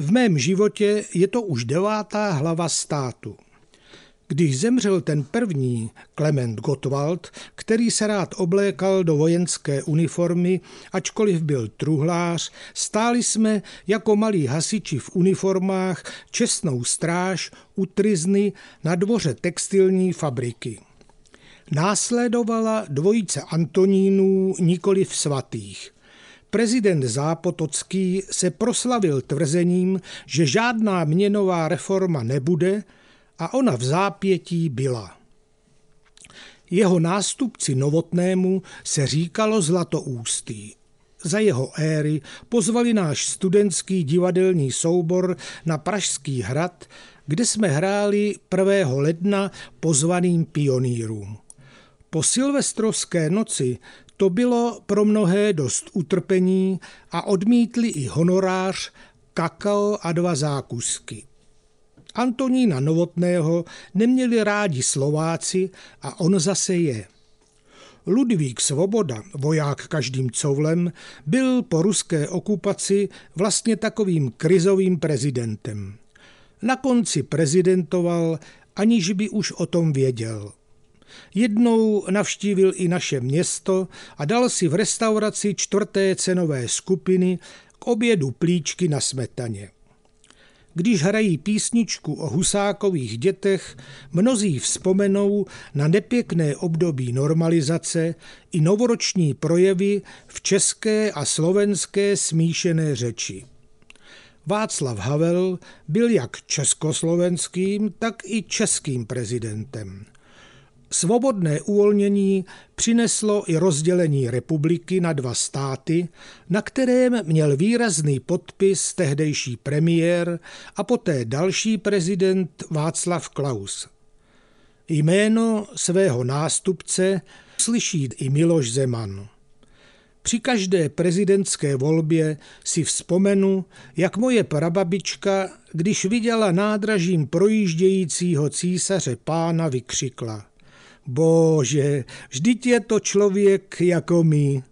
V mém životě je to už devátá hlava státu. Když zemřel ten první, Klement Gottwald, který se rád oblékal do vojenské uniformy, ačkoliv byl truhlář, stáli jsme jako malí hasiči v uniformách čestnou stráž u trizny na dvoře textilní fabriky. Následovala dvojice Antonínů nikoli v svatých. Prezident Zápotocký se proslavil tvrzením, že žádná měnová reforma nebude, a ona v zápětí byla. Jeho nástupci Novotnému se říkalo Zlatoústý. Za jeho éry pozvali náš studentský divadelní soubor na Pražský hrad, kde jsme hráli 1. ledna pozvaným pionýrům. Po silvestrovské noci to bylo pro mnohé dost utrpení a odmítli i honorář, kakao a dva zákusky. Antonína Novotného neměli rádi Slováci a on zase je. Ludvík Svoboda, voják každým couvlem, byl po ruské okupaci vlastně takovým krizovým prezidentem. Na konci prezidentoval, aniž by už o tom věděl. Jednou navštívil i naše město a dal si v restauraci čtvrté cenové skupiny k obědu plíčky na smetaně. Když hrají písničku o husákových dětech, mnozí vzpomenou na nepěkné období normalizace i novoroční projevy v české a slovenské smíšené řeči. Václav Havel byl jak československým, tak i českým prezidentem. Svobodné uvolnění přineslo i rozdělení republiky na dva státy, na kterém měl výrazný podpis tehdejší premiér a poté další prezident Václav Klaus. Jméno svého nástupce slyší i Miloš Zeman. Při každé prezidentské volbě si vzpomenu, jak moje prababička, když viděla nádražím projíždějícího císaře pána, vykřikla – Bože, vždyť je to člověk jako my.